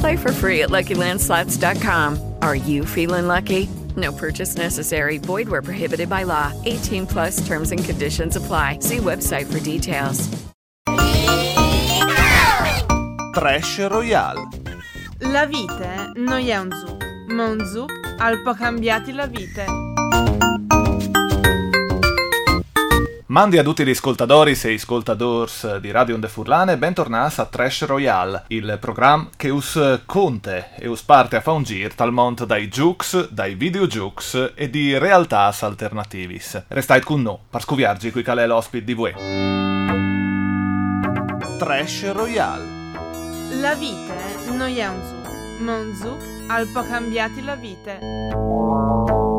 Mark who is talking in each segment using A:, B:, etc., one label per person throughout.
A: Play for free at LuckyLandSlots.com. Are you feeling lucky? No purchase necessary. Void where prohibited by law. 18 plus terms and conditions apply. See website for details.
B: Trash Royale.
C: La vite non è un zouk, ma un zouk al po' cambiati la vite.
B: Mandi a tutti gli ascoltatori e ascoltadors di Radio Onde Furlane bentornati a Trash Royale, il programma che us conte e us parte a fa un gir tal mont dai jukes, dai videojukes e di realtà alternativis. Restate con noi per scoviargi qui qual è l'ospite di voi. Trash Royale.
C: La vite non è un zouk, ma un zouk al po' cambiati la vite.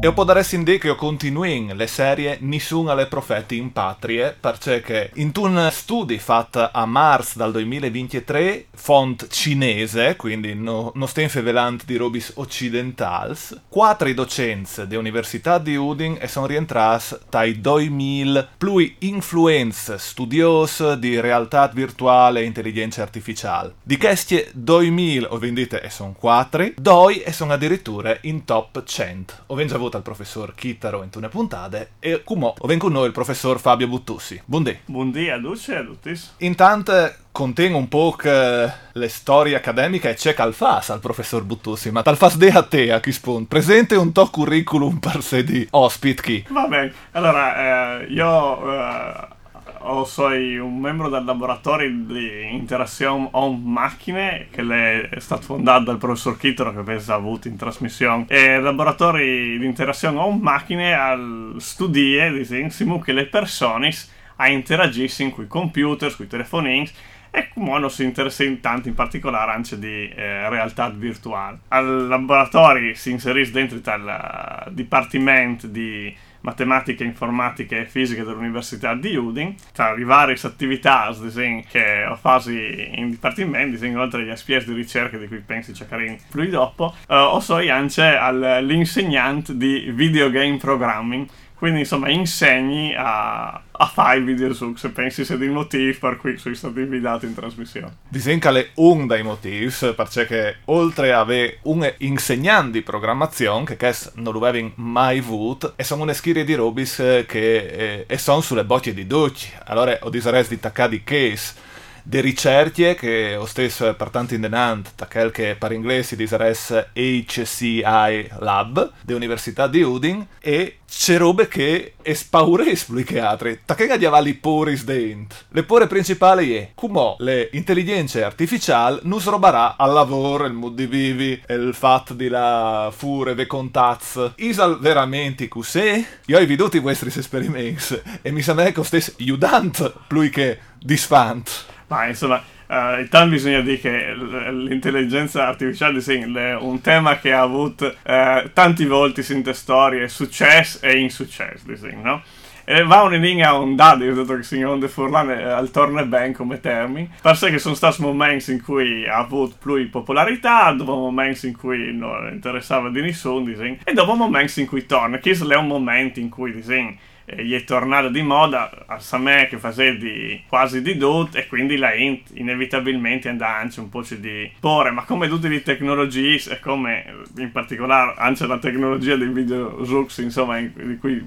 B: E ho podaresti in che io continui le serie Nissun alle profeti in patrie, perché in un studi fatto a Mars dal 2023, font cinese, quindi no, non stiamo fevelando di robis occidentals, quattro docenti dell'Università di Udin e sono rientrati dai 2000 più influenze studios di realtà virtuale e intelligenza artificiale. Di questi 2000, o vendite, e sono quattro, doi e sono addirittura in top 100. Ho avuto al professor Chittaro in tune puntate e come ho con noi il professor Fabio Buttussi. Buondì.
D: Buondì a tutti e a tutti.
B: Intanto contengo un po' che le storie accademiche e c'è calfas al professor Buttussi, ma talfas de a te a chi spun. Presente un to curriculum per sé di ospit chi.
D: Va bene, allora eh, io... Eh o soy un membro del laboratorio di interazione on macchine che è stato fondato dal professor Chittoro che pensa ha avuto in trasmissione e laboratorio di interazione on macchine al studie che le persone a interagissero con i computer, con i telefonini e come si interessa in tanto in particolare anche di eh, realtà virtuale. Al laboratorio si inserisce dentro il dipartimento di matematica, informatica e fisica dell'Università di Udin, tra le varie attività che ho fatto in dipartimento, oltre agli aspetti di ricerca di cui pensi cercare più dopo, uh, ho so anche all'insegnante di videogame programming quindi insomma insegni a, a fare il videozook se pensi sia dei motivi per cui sono stati invitati in trasmissione.
B: Disencale un dei motivi perché oltre a avere un insegnante di programmazione che, che non lo avevo mai avuto e sono una schiera di robis che eh, sono sulle bocce di Ducci. Allora ho disarresto di attaccare di case de ricerche che ho stesso per tanto in denant, quel che per inglese disares HCI Lab, dell'Università di Udin, e c'è robe che è spauresbli che altri, che diavali poris dent. Le pore principali è, come le intelligenze artificiali non robarà al lavoro, il mood di vivi, il fatto di la fure, ve contaz. Isal veramente così? Io ho veduto i vostri esperimenti e mi sembra che stesso aiutante più che disfant.
D: Ma insomma, uh, intanto bisogna dire che l'intelligenza artificiale è un tema che ha avuto uh, tanti volti in storie, successo e insuccesso, no? E va un linea ondata, io ho detto che si onde furlane al torne ben come termini, perché che sono stati momenti in cui ha avuto più popolarità, dopo momenti in cui non interessava di nessuno, disegno, e dopo momenti in cui torna, che è un momento in cui disegno eh, gli è tornato di moda a Samè che faceva di, quasi di tutto e quindi la int inevitabilmente andava anche un po' di porre. Ma come tutte le tecnologie e come eh, in particolare anche la tecnologia dei videogiochi insomma in, di cui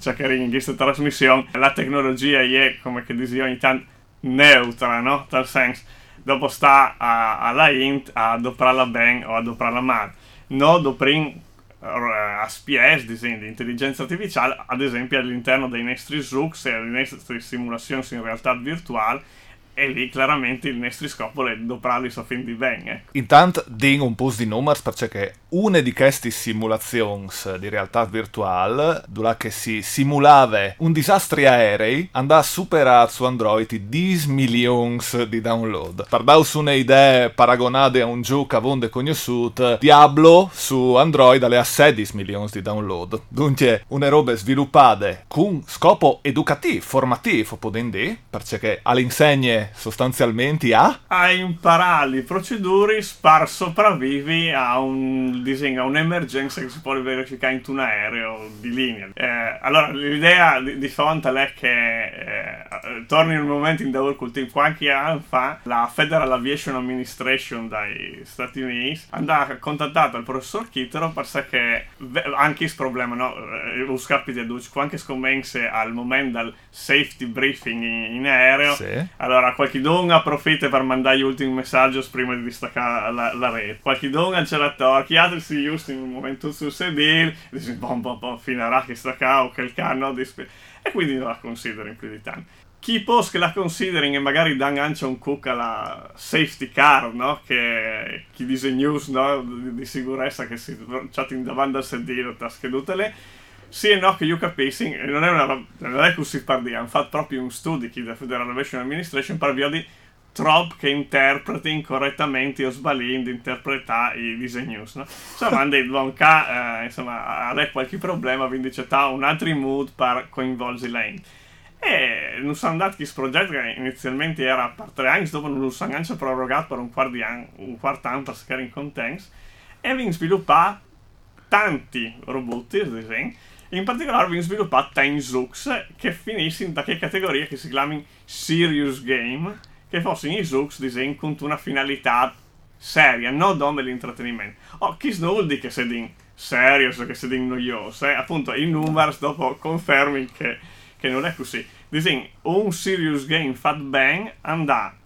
D: cercheremo in questa trasmissione la tecnologia è come che dici ogni tanto neutra no? tal senso. Dopo sta alla int a adoprarla bene o a adoprarla male. No, dopo eh, SPS, disegni di intelligenza artificiale, ad esempio all'interno dei nostri ZUX e delle nostre simulazioni in realtà virtuale e lì chiaramente il nostro scopo è doprarli a fin di bene. Ecco.
B: Intanto dico un po' di numeri perché una di queste simulazioni di realtà virtuale, dove che si simulava un disastro aerei, andava a superare su Android 10 milioni di download. Per dare un'idea paragonata a un gioco avonde conosciuto, Diablo su Android alle a 16 milioni di download. Dunque, una roba sviluppate con scopo educativo, formativo, potendo perché sostanzialmente a?
D: A imparare procedure per sopravvivi a un disegno, a un'emergenza che si può verificare in un aereo di linea. Eh, allora, l'idea di, di fonte è che eh, torni nel momento in cui cultivo qualche anno fa la Federal Aviation Administration dai Stati Uniti andava contattato il professor Kitero perché anche il problema, no? Eh, lo scappi di aduce, anche scommense al momento del safety briefing in, in aereo, sì. allora qualche don approfitta per mandare gli ultimi messaggi prima di distaccare la, la rete. Qualche don ce la tocchi, altri si giusto in un momento sul sedile, dici, bom, bom, bom, finirà che sta cao, che il canno, dispe- e quindi non la considero più di tanto. Chi che la considering e magari dan anche un cook alla safety car, no? Che chi dice news, no? Di, di sicurezza che si chatta davanti al sedile, tasche tutte le sì e no che io capissi, non è, una, non è così hanno fatto proprio un studio chi da Federal Aviation Administration per via di troppo che interpreti incorrettamente o sbagliando interpretare i disegni, no? Insomma, bon, ca, eh, insomma, ha qualche problema, quindi c'è un altro mood per coinvolgere lei. E non sono andati questo progetto che inizialmente era per tre anni, dopo non lo sono anche prorogato per un quarto d'anno, un quarto anno per scare in contents, e abbiamo sviluppato tanti robot, disegni, in particolare sviluppato Time Zooks che finisce in che categoria che si chiama Serious Game, che fossero i Zooks disegni con una finalità seria, non come l'intrattenimento. Oh, chi vuol dire che si dicono serious, che si dicono noioso, eh? appunto i numbers dopo confermi che, che non è così. Disegni un serious game fatto bene andà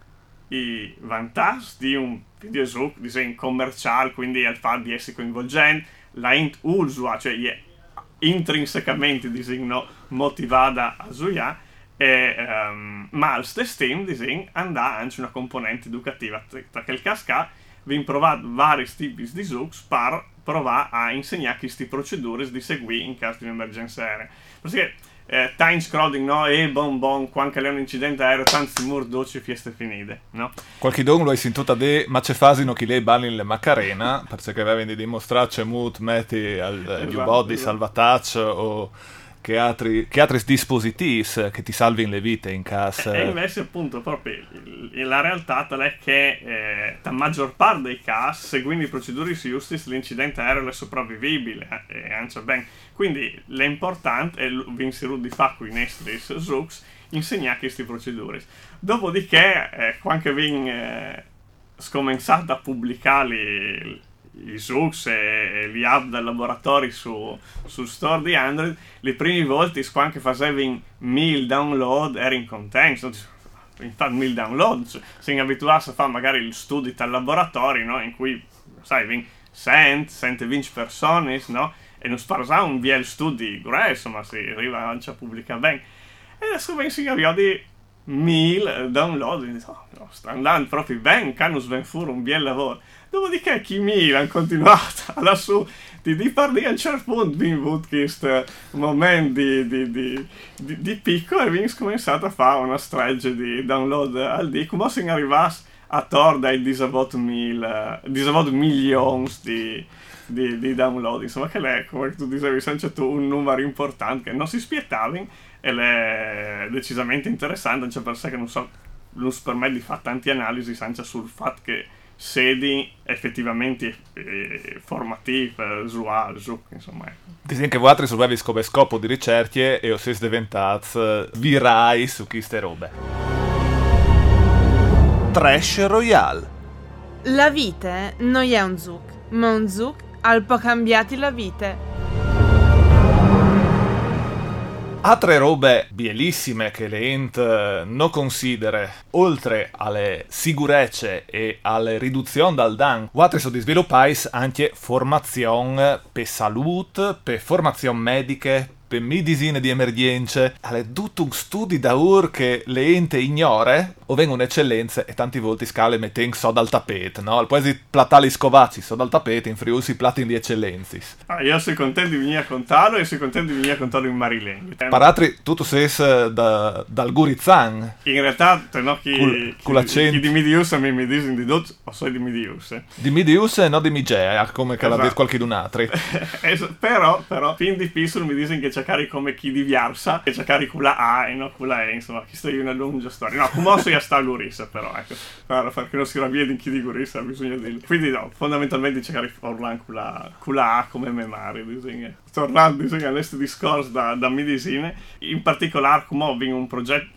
D: i vantaggi di un videogioco disegno commerciale, quindi al fatto di essere coinvolgente, la int usua, cioè intrinsecamente disegno motivata a Zuya e, um, ma al stesso tempo disegno andà anche una componente educativa. Perché il casca vi provato vari tipi di Zooks per provare a insegnare queste procedure di seguire in caso di un'emergenza aerea. Perché eh, time scrolling no? E bon bon quando è un incidente aereo tanti mur dolci fieste finite no?
B: Qualche don lo hai sentito de ma c'è fasino chi lei balli in le Macarena perché aveva dimostrato c'è mood metti al esatto, body esatto. salvataggio o che altri, che altri dispositivi che ti salvino le vite in caso.
D: E invece, appunto, proprio la realtà è che eh, la maggior parte dei casi, seguendo i procedure di justice, l'incidente aereo è sopravvivibile eh, e anche ben. Quindi l'importante è vincere di fatto i nostri ZUX insegnare queste procedure. Dopodiché, eh, quando viene eh, scominciato a pubblicare i Zux e, gli app del laboratorio su, sul store di Android, le prime volte quando facevi mille download eri in contento. Infatti, mille download, cioè, sei abituato a fare magari il studio dal laboratorio, no? in cui, sai, vin 100, 120 persone, no? e non sparsa un biel studio grosso, ma si arriva a pubblicare bene. E adesso pensi che abbiamo di mille download, dico, oh, no, sta andando proprio bene, canno sven fuori un biel lavoro. Dopodiché chi Milan continuato lassù di, di parlare a un certo punto vi avuto questo momento di, di, di, di, di picco e vi cominciato a fare una strage di download al di come se arrivasse a tor dai disavot mil disavot millions di, di, di, download insomma che lei come tu dicevi sempre un numero importante che non si spietava e è decisamente interessante anche per sé che non so non per me di fare tante analisi anche sul fatto che sedi effettivamente eh, formative, usuali, insomma.
B: Dici che voi altri sono come scopo di ricerca e o siete diventati virai su queste robe.
E: Trash Royale
C: La vita non è un zuc, ma un zuc al po' cambiati la vita.
B: Altre robe bielissime che le int eh, non considera, oltre alle sicurezze e alle riduzioni dal dan, altri sono di sviluppare anche formazione per salute, per formazione mediche, per medicine di emergenze, è tutto un studio da ur che le ente ignore, o vengono eccellenze e tanti volti scale metten so dal tappeto, no? Al quasi platali scovacci so dal tappeto, in friusi platin di eccellenzi.
D: Ah, io sono contento di venire a contarlo e sono contento di venire a contarlo in Marilene.
B: Paratri, tutto sei da, dal Gurizan.
D: In realtà, te no, chi,
B: Cul-
D: chi,
B: culaccento.
D: chi di Midius mi mi dicono di Dutch, o so di Midius.
B: Di Midius e non di Migea, come che l'ha
D: Esatto.
B: detto qualche dunatri.
D: Es- però, però, fin di Pisul mi dicono che cercare come chi di Viarsa e cercare con la A e non con la E, insomma, questa è una lunga storia. No, come so io sta a Gurissa, però, ecco, per- perché non si ravvede in chi di Gurissa, bisogna dirlo. Quindi, no, fondamentalmente cercare Orlan con la, con la A come memoria, bisogna. Tornando, bisogna a questo discorso da, da medicine, in particolare, come ho un progetto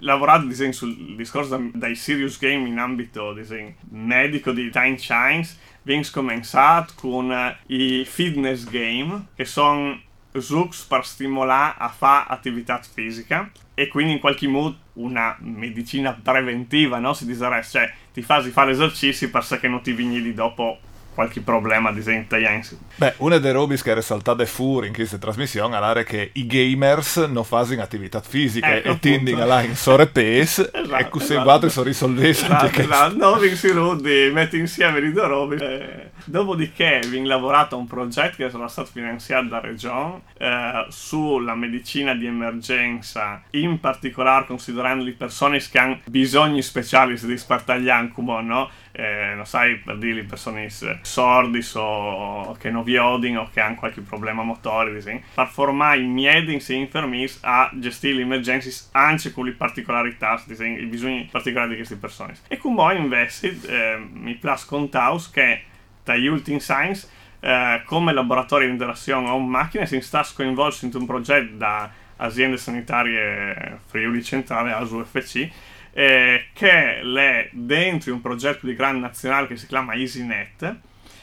D: lavorato disegno, sul discorso da- dai serious game in ambito disegno, medico di Time Shines viene scominciato con eh, i fitness game che sono zucchi per stimolare a fare attività fisica e quindi in qualche modo una medicina preventiva no? si direbbe cioè ti fai fare esercizi per se che non ti vigni di dopo qualche problema disegno italiano
B: Beh, una delle robe che è risaltata fuori in questa trasmissione è che i gamers non fanno attività fisiche
D: Ecco,
B: e tendono
D: appunto.
B: a in sore pes
D: Esatto,
B: e così
D: esatto.
B: quattro sono risolvesi
D: Esatto,
B: anche che
D: esatto. No, si di metti insieme le due robe. Eh, dopodiché vi lavorato a un progetto che sarà stato finanziato da Regione eh, sulla medicina di emergenza, in particolare considerando le persone che hanno bisogni speciali di spartagliare come no? Eh, non sai, per dire le persone sordi o che non vi odino o che hanno qualche problema motore, disegno, per formare i medici e infermieri a gestire le emergenze anche con le particolarità, disegno, i bisogni particolari di queste persone. E come invece eh, mi piace contaus che dagli ultimi science eh, come laboratorio di interazione con macchine si sta coinvolto in un progetto da aziende sanitarie Friuli Centrale, ASUFC, eh, che è dentro un progetto di grande nazionale che si chiama EasyNet,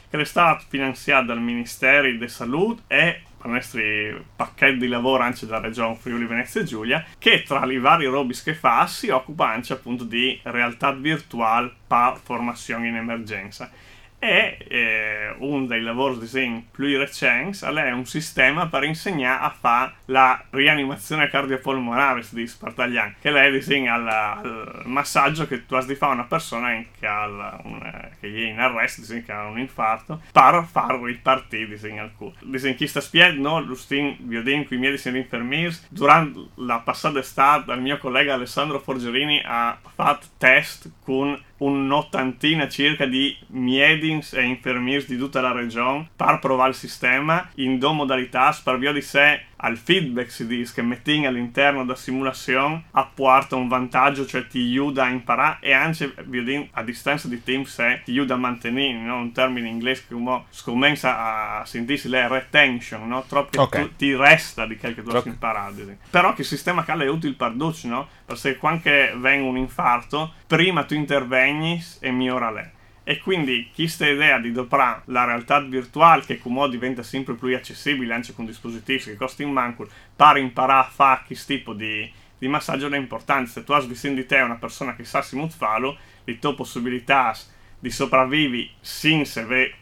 D: che è stato finanziato dal Ministero della Salute e per i nostri pacchetti di lavoro anche dalla regione Friuli Venezia Giulia, che tra i vari robis che fa si occupa anche appunto di realtà virtuale per formazione in emergenza. E eh, uno dei lavori disegni più recenti è un sistema per insegnare a fare la rianimazione cardiopolmonare di Spartaglian, che lei disegna al, al massaggio che tu hai di fare a una persona che, ha un- che è in arresto, disegna che ha un infarto, per far ripartire disegna il cuore. Disegna chi sta spiegando, lo stin viodin qui medici e infermieri, durante la passata estate il mio collega Alessandro Forgerini ha fatto test con un'ottantina circa di miedins e infermieri di tutta la regione per provare il sistema in due modalità per di sé al feedback si dice che metti all'interno della simulazione apporta un vantaggio cioè ti aiuta a imparare e anche vedi, a distanza di tempo se ti aiuta a mantenere no? un termine in inglese che come scommessa a sentirsi le retention no? troppo
B: Ok.
D: tu- ti resta di quel che tu hai imparato però che il sistema che è utile per tutti no? perché quando viene un infarto prima tu interveni e migliora lei e quindi questa idea di doprare la realtà virtuale che come diventa sempre più accessibile anche con dispositivi che costano manco per imparare a fare questo tipo di, di massaggio è importante se tu hai vicino di te una persona che sa simut farlo le tue possibilità di sopravvivi senza avere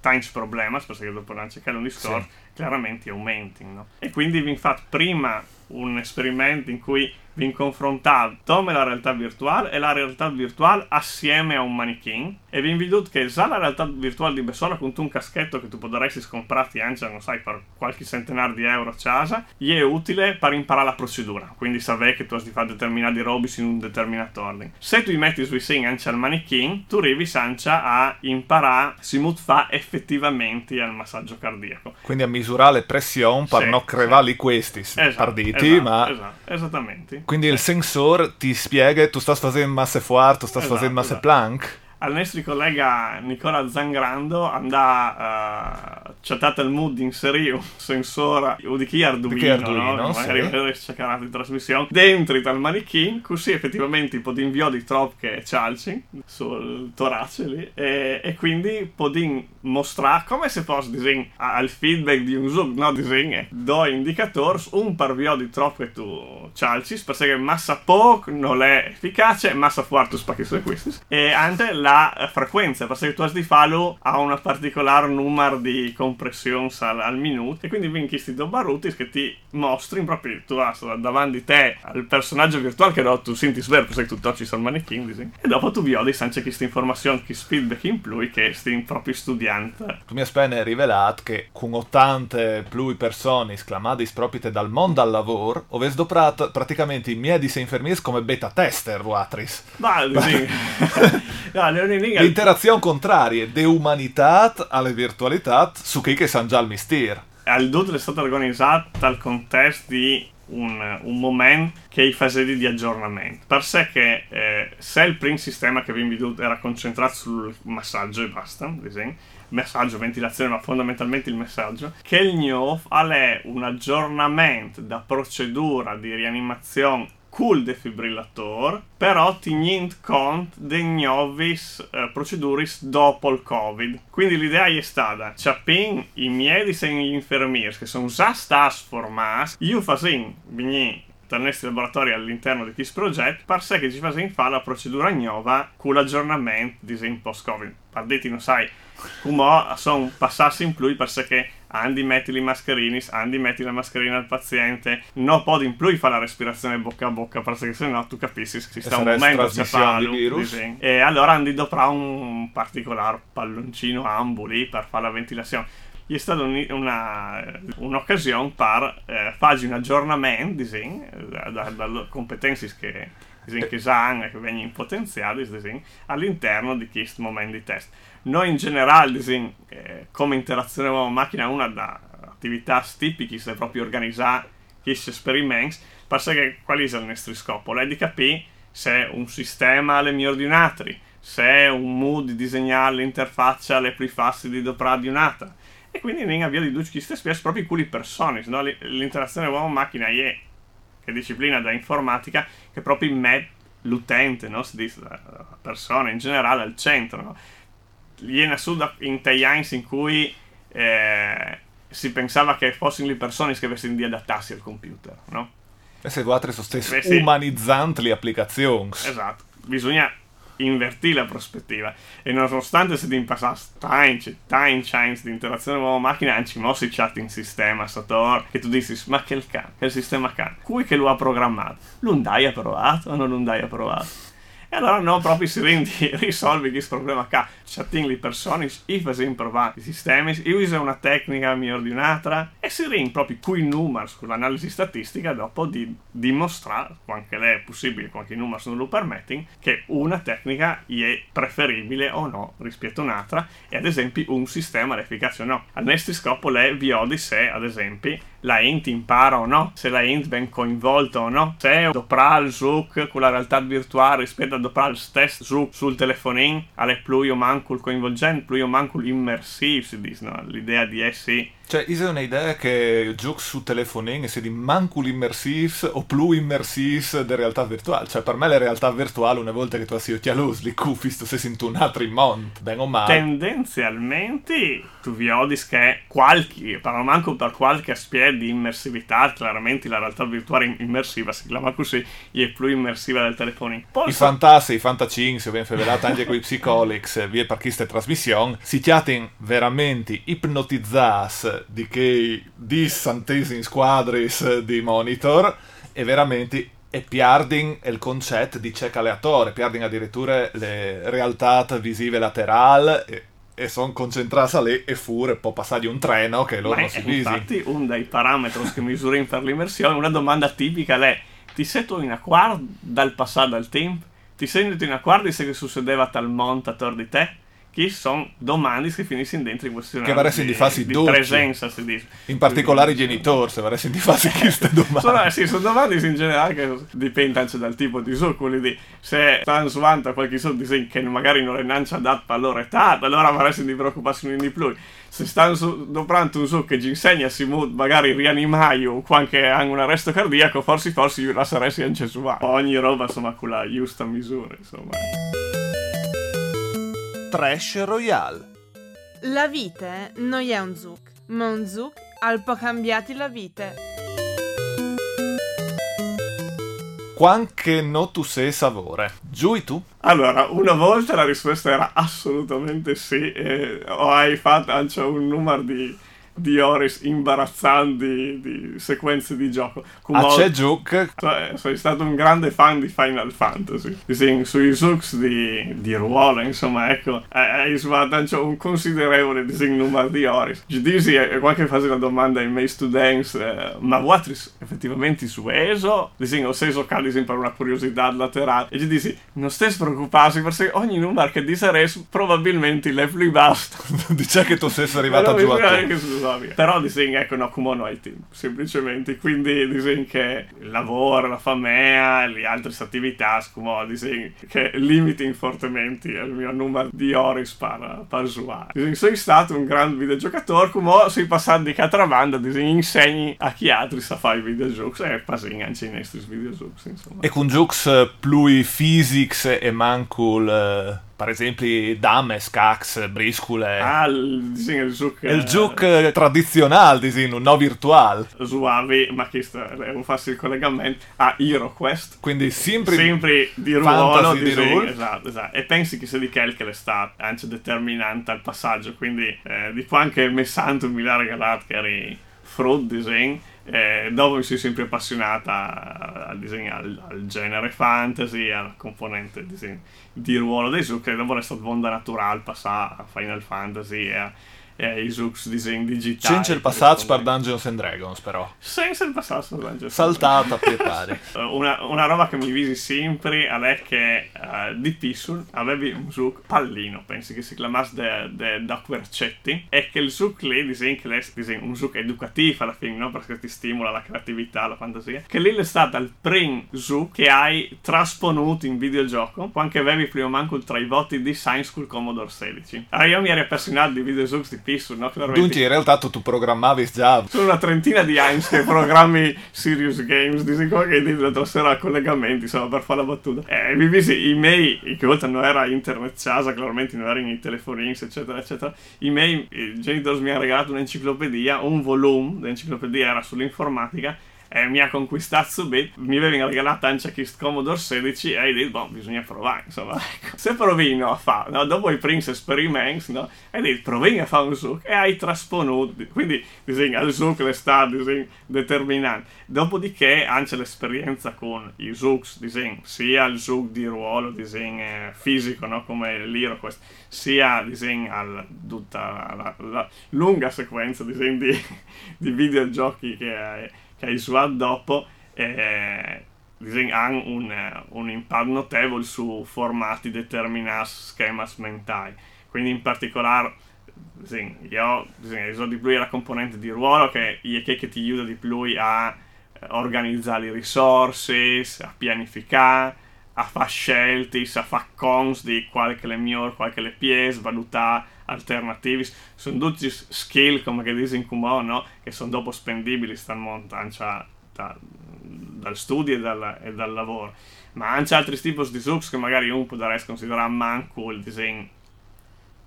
D: tanti problemi perché dopo non c'è un discorso chiaramente aumentino no? e quindi vi fate prima un esperimento in cui vi confrontate la realtà virtuale e la realtà virtuale assieme a un manichin e vi invito che già la realtà virtuale di Bessola con un caschetto che tu potresti comprarti anche, non sai, per qualche centenario di euro a casa, gli è utile per imparare la procedura. Quindi sapere che tu hai di fare determinati robis in un determinato ordine. Se tu metti sui segni anche al manichin, tu arrivi sancia a imparare si fa effettivamente al massaggio cardiaco.
B: Quindi a misurare le pressioni per
D: Sì,
B: non crevare questi parditi,
D: esatto,
B: ma...
D: esatto, esattamente.
B: Quindi il sensore ti spiega, tu stai facendo masse fuori, tu stai
D: Esatto,
B: facendo masse
D: esatto.
B: plank.
D: al nostro collega Nicola Zangrando andà uh, chattato il mood di inserire un sensore di chi Arduino,
B: Arduino,
D: no?
B: sì.
D: magari vedere se c'è trasmissione dentro dal manichin così effettivamente tipo di invio di trop che cialci sul torace lì e, e quindi podin mostrare come se fosse disegno al feedback di un zoom no disegno do indicatori un par vio di trop che tu cialci perché massa poco non è efficace massa forte spacchi su questi e anche la eh, frequenza perché tu has di fallo a una particolare numero di compressioni al, al minuto e quindi vinci questi due baruti che ti mostri proprio tu hai davanti te al personaggio virtuale che no, tu senti sver perché tu tocci sul manecchin disegno. e dopo tu viodi sanche questa informazione che feedback in più che stai proprio studiando
B: Tu mi hai rivelato che con 80 più persone sclamate proprio dal mondo al lavoro, avete doprato praticamente i miei infermieri come beta tester, Vuatris.
D: ma disegno no,
B: L'interazione contraria de umanità alle virtualità su chi che sanno già il mistero.
D: al Doodle è stata organizzata al contesto di un, un momento che i fasi di aggiornamento. Per sé che eh, se il primo sistema che vi veduto era concentrato sul massaggio e basta, disegno, messaggio, ventilazione, ma fondamentalmente il messaggio, che il new è un aggiornamento da procedura di rianimazione col defibrillator, però tenendo conto dei nuovi eh, proceduris dopo il Covid. Quindi l'idea è stata, ciapin i miei disegni gli infermieri che sono già stati formati, io vigni dal nostro laboratorio all'interno di questo progetto, per sé che ci fasin fare la procedura nuova con l'aggiornamento disegni post-Covid. Per dirti, non sai, come sono passati in più per sé che Andy metti le mascherine, Andy metti la mascherina al paziente, no poi in più fa la respirazione bocca a bocca perché se no tu capisci che si sta un momento
B: virus.
D: e allora Andy dovrà un particolare palloncino ambuli per fare la ventilazione. Gli è stata un- una, un'occasione per eh, fare un aggiornamento da- da- dalle competenze che, disegno, che hanno e che vengono potenziate disegno, all'interno di questo momento di test. Noi in generale, disegno, eh, come interazione uomo-macchina, una da attività tipiche è proprio organizzare questi esperimenti, perché qual è il nostro scopo? È di capire se un sistema ha le migliori di un altro, se un mood di disegnare l'interfaccia alle più facili di doprare di un'altra. E quindi in avvio di Ducci stessi è proprio con le persone, no? L'interazione uomo-macchina è che disciplina da informatica che proprio mette l'utente, no? Si dice la persona in generale al centro, no? Viene su da- in anni in cui eh, si pensava che fossero le persone che avessero di adattarsi al computer, no?
B: E se Vuatris sono stessi
D: sì.
B: umanizzanti le applicazioni.
D: Esatto, bisogna invertire la prospettiva. E nonostante si passare time, time chance di interazione uomo-macchina anzi mo si chat in sistema Sator che tu dici ma che il can che il sistema can cui che lo ha programmato? L'undai ha provato o non l'undai ha provato e allora no, proprio si rendi, risolvi questo problema qua. Chatting le persone, i facendo provare i sistemi, uso una tecnica migliore di un'altra e si rendi proprio qui numeri con l'analisi statistica dopo di dimostrare, quanto è possibile, quanti numeri non lo permettono, che una tecnica è preferibile o no rispetto a un'altra e ad esempio un sistema è efficace o no. Al nostro scopo lei viodi se ad esempio la int impara o no, se la int ben coinvolta o no, se doprà il Zoom con la realtà virtuale rispetto a doprà il stesso Zoom sul telefonino, alle più o manco il coinvolgente, più o manco l'immersive, si dice, no? l'idea di essi
B: Cioè, è un'idea che giochi su telefonini e si di manco l'immersive o più immersive della realtà virtuale. Cioè, per me la realtà virtuale, una volta che tu hai occhialosi, li cufi, sto sei in un altro mondo, ben o male.
D: Tendenzialmente tu vedi che qualche, parlo manco per qualche aspetto di immersività, chiaramente la realtà virtuale immersiva si chiama così, è più immersiva del telefonino. Poi
B: I fantassi, i fantacinsi, o ben fevelati anche con i psicolics, via per queste trasmissioni, si chiatin veramente ipnotizzati di che dissantesi in squadris di monitor e veramente e piardin il concetto di check aleatore, piardin addirittura le realtà visive laterali e, e sono concentrate lì e fure può passare di un treno che loro
D: Ma
B: non
D: è
B: si visi.
D: infatti un dei parametri che misurano per l'immersione, una domanda tipica è ti sento in acquardo dal passato al tempo? Ti senti in acquardo di se che succedeva tal montatore di te? Che sono domande che finiscono dentro in questione
B: Che vorresti di farsi
D: di
B: dolci.
D: presenza, si dice.
B: In particolare i genitori, se vorresti di farsi queste domande.
D: Sono, sì, sono domande in generale che dipende anche dal tipo di su, quelli di se stanno suonando qualche soldo di che magari non è neanche adatto alla loro età, allora vorresti di preoccuparsi di più. Se stanno doprando un su che ci insegna si magari rianimare o qualche hanno un arresto cardiaco, forse forse la saresti anche su Ogni roba insomma con la giusta misura, insomma.
B: Trash Royale.
C: La vite non è un zuc, ma un zuc al po' cambiati la vite.
B: Quanche no tu sei savore. Giù e tu?
D: Allora, una volta la risposta era assolutamente sì, e hai fatto anche un numero di, di ore imbarazzanti di sequenze di gioco.
B: Ah, c'è Juke.
D: Cioè, sono stato un grande fan di Final Fantasy. Sì, sui Zooks di, di ruolo, insomma, ecco, hai svolto anche un considerevole disegno numero di ore. Giudisi è qualche fase la domanda in miei students, eh, ma Watris effettivamente su ESO? Disegno, ho seso calisi per una curiosità laterale. E Giudisi, non stai preoccuparsi perché ogni numero che diseres probabilmente le basta.
B: Dice che tu sei arrivato giù a te.
D: Che scusami. Però disegno, ecco, no, come no ai team, semplicemente. Quindi disegno che il lavoro, la famea, le altre attività, come disegno che limitino fortemente il mio numero di ore per, per usare. Disegno, sono stato un gran videogiocatore, come sei passato di catrabanda, disegno, insegni a chi altri sa fare i videogiochi e passi anche i nostri videogiochi, insomma.
B: E con giochi più physics e mancul... eh, per esempio dames, cax, briscule.
D: Ah, il disegno del gioco.
B: il gioco tradizionale, disegno, no virtuale.
D: Suave, ma che sta, devo farsi il collegamento a HeroQuest.
B: Quindi sempre,
D: sempre di ruolo,
B: di
D: disegno,
B: ruolo.
D: Esatto, esatto. E pensi che sia di quel che è stato anche determinante al passaggio, quindi eh, di qua anche Messanto mi l'ha regalato che eri Fruit Design. Eh, dopo mi sono sempre appassionata al disegno, al, al genere fantasy, alla componente disegno, di ruolo e dopo è stato onda naturale passare a Final Fantasy e, a, e ai Zooks disegni digitali.
B: Senza il passaggio per Dungeons and Dragons, però.
D: Senza il passaggio per Dungeons
B: Saltata a pietare.
D: Uh, una, una roba che mi visi sempre è che uh, di Pissul avevi un Zook pallino, pensi che si chiamasse Doc Vercetti, e che il Zook lì, disegni che lei disegna un Zook educativo alla fine, no? perché ti stimola la creatività, la fantasia, che lì è stata il primo Zook che hai trasponuto in videogioco, quando avevi prima manco tra i voti di Science School Commodore 16. Allora io mi ero appassionato di videogiochi di Pissul, no?
B: Dunque, in realtà tu, tu programmavi già.
D: sono una trentina di anni che programmi Serious Games, di sicuro che la sera a collegamenti, insomma, per fare la battuta. E mi visi i miei, che volta non era internet casa, chiaramente non erano i telefonini, eccetera, eccetera. I miei i genitori mi hanno regalato un'enciclopedia, un volume, l'enciclopedia era sull'informatica, e mi ha conquistato subito, mi avevano regalato anche questo Commodore 16 e hai detto, boh, bisogna provare, insomma, ecco. Se provino a fare, no, dopo i Prince Experiments, no, hai detto, provino a fare un zook e hai trasponuto, quindi disegna il zook le sta disegno determinante. Dopodiché anche l'esperienza con i zooks, disegno, sia il zook di ruolo, disegno eh, fisico, no, come l'HeroQuest, sia disegno al, tutta la, la lunga sequenza disegno di, di videogiochi che hai che hai usato dopo eh, hanno un, eh, un impatto notevole su formati determinati, schemi mentali. Quindi in particolare disegno, io uso di più la componente di ruolo che, che, che ti aiuta di più a eh, organizzare le risorse, a pianificare, a fare scelte, a fare cons di quale che è migliore, quale che è le pièce, valutare alternativi. Sono tutti skill, come che dicono in Kumon, no? Che sono dopo spendibili, stanno montando da, dal studio e dal, e dal lavoro. Ma anche altri tipi di zucchi che magari può dare considerare manco il disegno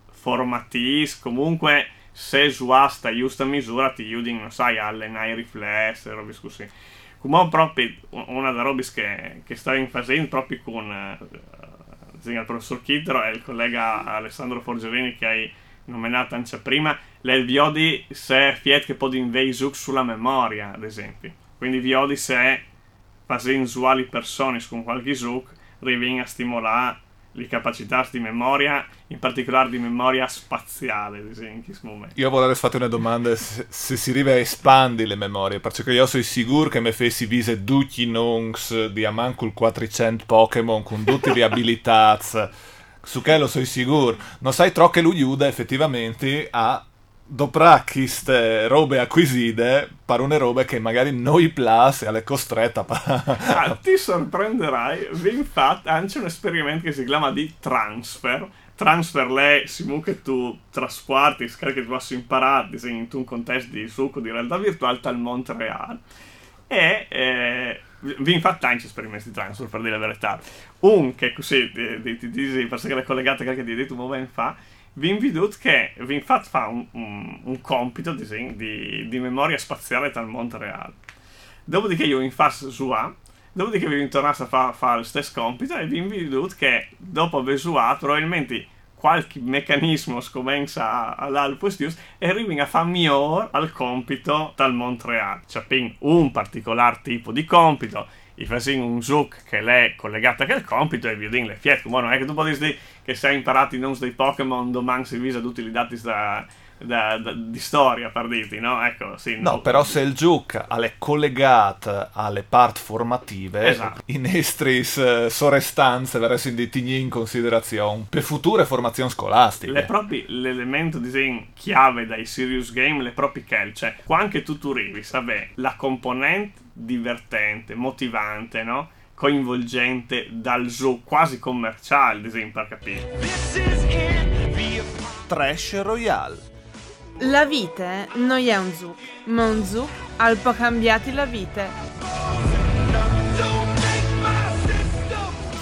D: formativo, comunque se suasta giusta misura ti aiutano, non sai, a allenare i riflessi, robe così. Come proprio una delle robe che, che stavo facendo proprio con eh, il professor Chittero e il collega Alessandro Forgerini che hai nominato anche prima, le viodi se fiet che può invei zuc sulla memoria, ad esempio. Quindi viodi se facendo usuali persone con qualche zuc riviene a stimolare le capacità di memoria, in particolare di memoria spaziale, ad esempio.
B: Io volevo fare una domanda se, se si arriva a espandi le memorie, perché io sono sicuro che mi fessi vise tutti i noms di Amancul 400 Pokémon con tutte le abilità Su che lo so sicuro. Non sai troppo che lui aiuta effettivamente a doprà queste robe acquisite per una robe che magari noi plus alle costretta
D: ah, ti sorprenderai infatti anche un esperimento che si chiama di transfer. Transfer lei siamo che tu trasporti che tu hai imparato in un contesto di succo di realtà virtuale dal mondo reale e eh, vi infatti anche esperimenti di transfer per dire la verità. Un che così di, di, di, di perché è collegata che di detto un momento fa vi invito che infatti fa un, un, un compito di, di, di, memoria spaziale dal mondo reale. Dopodiché io infatti su A, dopodiché vi ritornasse a fare fa lo stesso compito e vi invito che dopo aver usato probabilmente qualche meccanismo scomenza all'al questius e arrivi a fare migliore al compito dal mondo reale. Cioè, un particolare tipo di compito i facing un zook che è collegata al compito e vi dico le fiette. Ma non è che tu puoi dire che sei imparato i nomi dei Pokémon, domani si visa tutti i dati da, da, da, di storia, per dirti, no? Ecco, sì.
B: No, no però se il Juke è collegato alle parti formative, esatto. i nostri uh, sorestanze verrebbero di in considerazione per future formazioni scolastiche.
D: Le proprie, l'elemento disegno chiave dai serious game, le proprie che, cioè, qua anche tu tu arrivi, vabbè, la componente divertente, motivante, no? coinvolgente dal zoo quasi commerciale, ad esempio, per capire.
B: Trash Royale.
C: La vite non è un zoo, ma un zoo al po' cambiati la vite.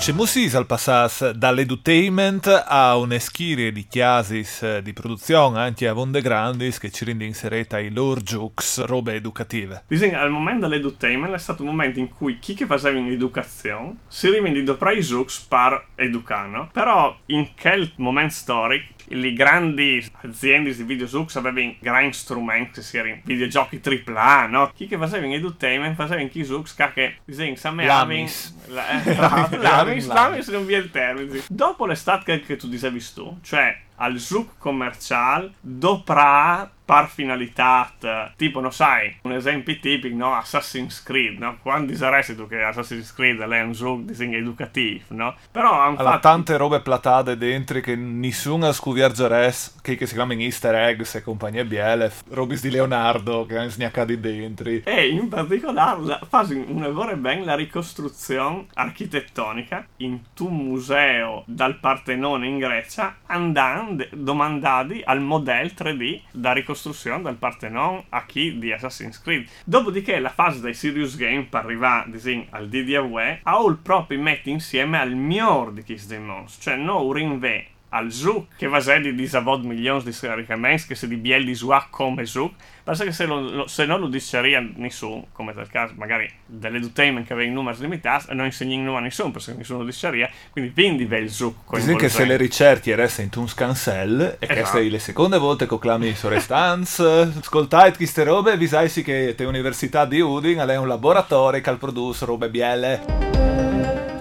B: Mussis al passaggio dall'edutainment a una schiera di chiasis eh, di produzione anche a Vonde Grandis che ci rende inserita i loro jokes, robe educative.
D: Disegna, al momento dell'edutainment è stato un momento in cui chi che faceva in educazione si rivende dopo i jokes per educare, però in quel momento storico le grandi aziende di videogiochi avevano grandi strumenti, si erano videogiochi AAA, no? Chi che faceva in edutainment faceva in chi giochi che, disegna, samme
B: Lamis.
D: Lamis, Lamis non vi è il termine. Dopo l'estate che tu dicevi tu, cioè al zouk commerciale, doprà par finalità, tipo, non sai, un esempio tipico, no? Assassin's Creed, no? Quando saresti tu che Assassin's Creed è un gioco disegno educativo, no? Però hanno
B: fatto... tante robe platate dentro che nessuno ha scuviargeres, che, che si chiamano easter eggs e compagnie biele, robis di Leonardo che hanno sgnaccato dentro.
D: E in particolare fa una vera ben la ricostruzione architettonica in un museo dal Partenone in Grecia, andando, domandati al modello 3D da ricostruzione costruzione del Parthenon a chi di Assassin's Creed. Dopodiché la fase dei Serious Game per arrivare disin, al DDAWE ha il proprio mette insieme al miglior di Kiss Demons, cioè non rinve al Zouk che va a di disavod milioni di scaricamenti che se di biel di Zouk come Zouk Basta che se, lo, se non lo diceria nessuno, come nel caso magari dell'edutainment che aveva in numeri limitati, non insegna a nessuno perché nessuno lo diceria, quindi vendi il Zouk.
B: Dice che se le ricerche restano in un scansell e esatto. che le seconde volte che clami su restanze, ascoltate queste robe, vi sai che te università di Udin è un laboratorio che produce robe biele.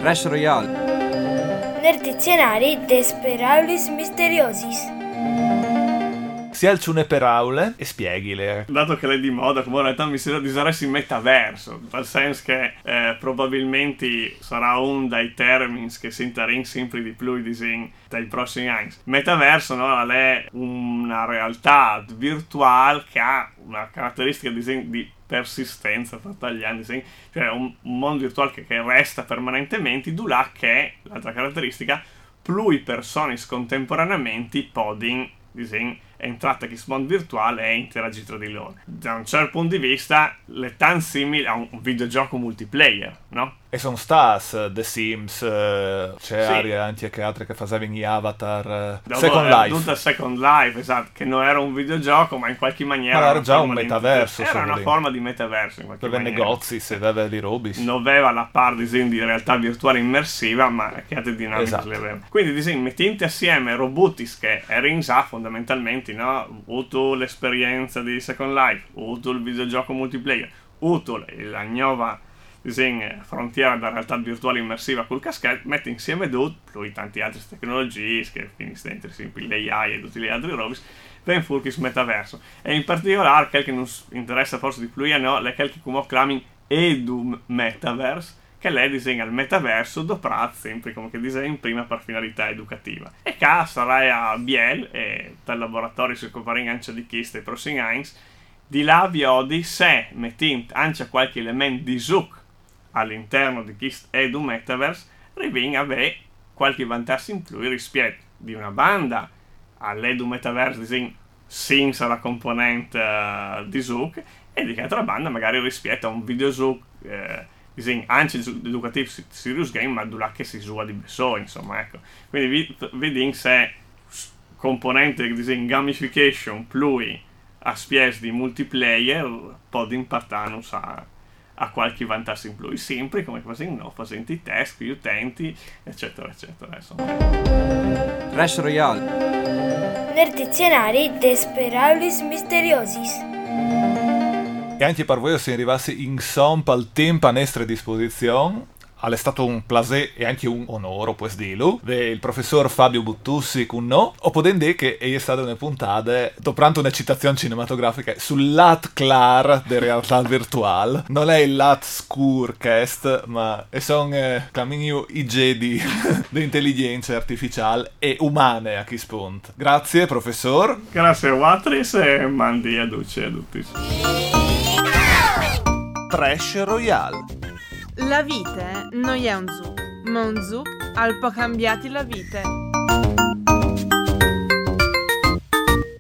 F: Crash Royale
G: nel dizionario Desperaulis Misteriosis
B: si alcune per aule e spieghile.
D: Dato che lei è di moda, come in realtà mi sembra di usare il metaverso, nel senso che eh, probabilmente sarà un dei termini che si interin sempre di più disegni dai prossimi anni. Metaverso no, è una realtà virtuale che ha una caratteristica di, di persistenza fatta agli anni, cioè un, mondo virtuale che, che resta permanentemente, du là che l'altra caratteristica, più persone contemporaneamente podin disegni entrata che mondo virtuale e interagire tra di loro. Da un certo punto di vista, le tan simili a un videogioco multiplayer, no?
B: E sono stati The Sims, uh, c'è sì. Aria anche altre che facevano gli avatar. Uh, Second Life.
D: Second Life, esatto, che non era un videogioco, ma in qualche maniera.
B: Ma era già un metaverso.
D: Era una forma di metaverso in qualche
B: Dove
D: maniera.
B: negozi, se aveva di robi.
D: Non aveva la par di realtà virtuale immersiva, ma che altre dinamiche esatto. le aveva. Quindi disegno, mettente assieme robotis che erano già fondamentalmente, no? Avuto l'esperienza di Second Life, avuto il videogioco multiplayer, avuto la nuova disegna frontiera da realtà virtuale immersiva col caschetto, mette insieme tutto, più tante altre tecnologie, che finisce dentro sempre l'AI e tutti gli altri robi, ben furkis metaverso. E in particolare, quel che non interessa forse di più, no, è quel che come clami Edum Metaverse, che lei disegna il metaverso doprat sempre come che disegna prima per finalità educativa. E qua sarai a Biel e dal laboratorio si occuperà anche di questo e prossimi di là vi odi se mettint anche qualche elemento di Zuc all'interno di questo edu metaverse riving avere qualche vantaggio in più rispetto di una banda all'edu metaverse disegna senza la componente uh, di Zuc e di che altra banda magari rispetto a un video Zuc eh, disegni anche educativi serious game ma dura che si sua di beso insomma ecco. Quindi vedi se componente di disegno gamification plui a spies di multiplayer può impattare a, a qualche vantaggio in più sempre come così no facendo i test gli utenti eccetera eccetera insomma.
F: Clash Royale.
G: Nel dizionario Desperables Misteriosis
B: e anche per voi se arrivassi in somp al tempo a nostra disposizione è stato un plaisir e anche un onore, puoi dirlo, il professor Fabio Buttussi con noi, o potendo che è stata una puntata, dopo una citazione cinematografica, sul lat clar della realtà virtuale. Non è il lat scurcast, ma sono eh, cammini i di, di intelligenza artificiale e umane a chi spunt. Grazie, professor.
D: Grazie Watris e mandi a duce a tutti.
H: Trash Royale.
C: La vita non è un zuc, ma un zuc al po' cambiati la vita.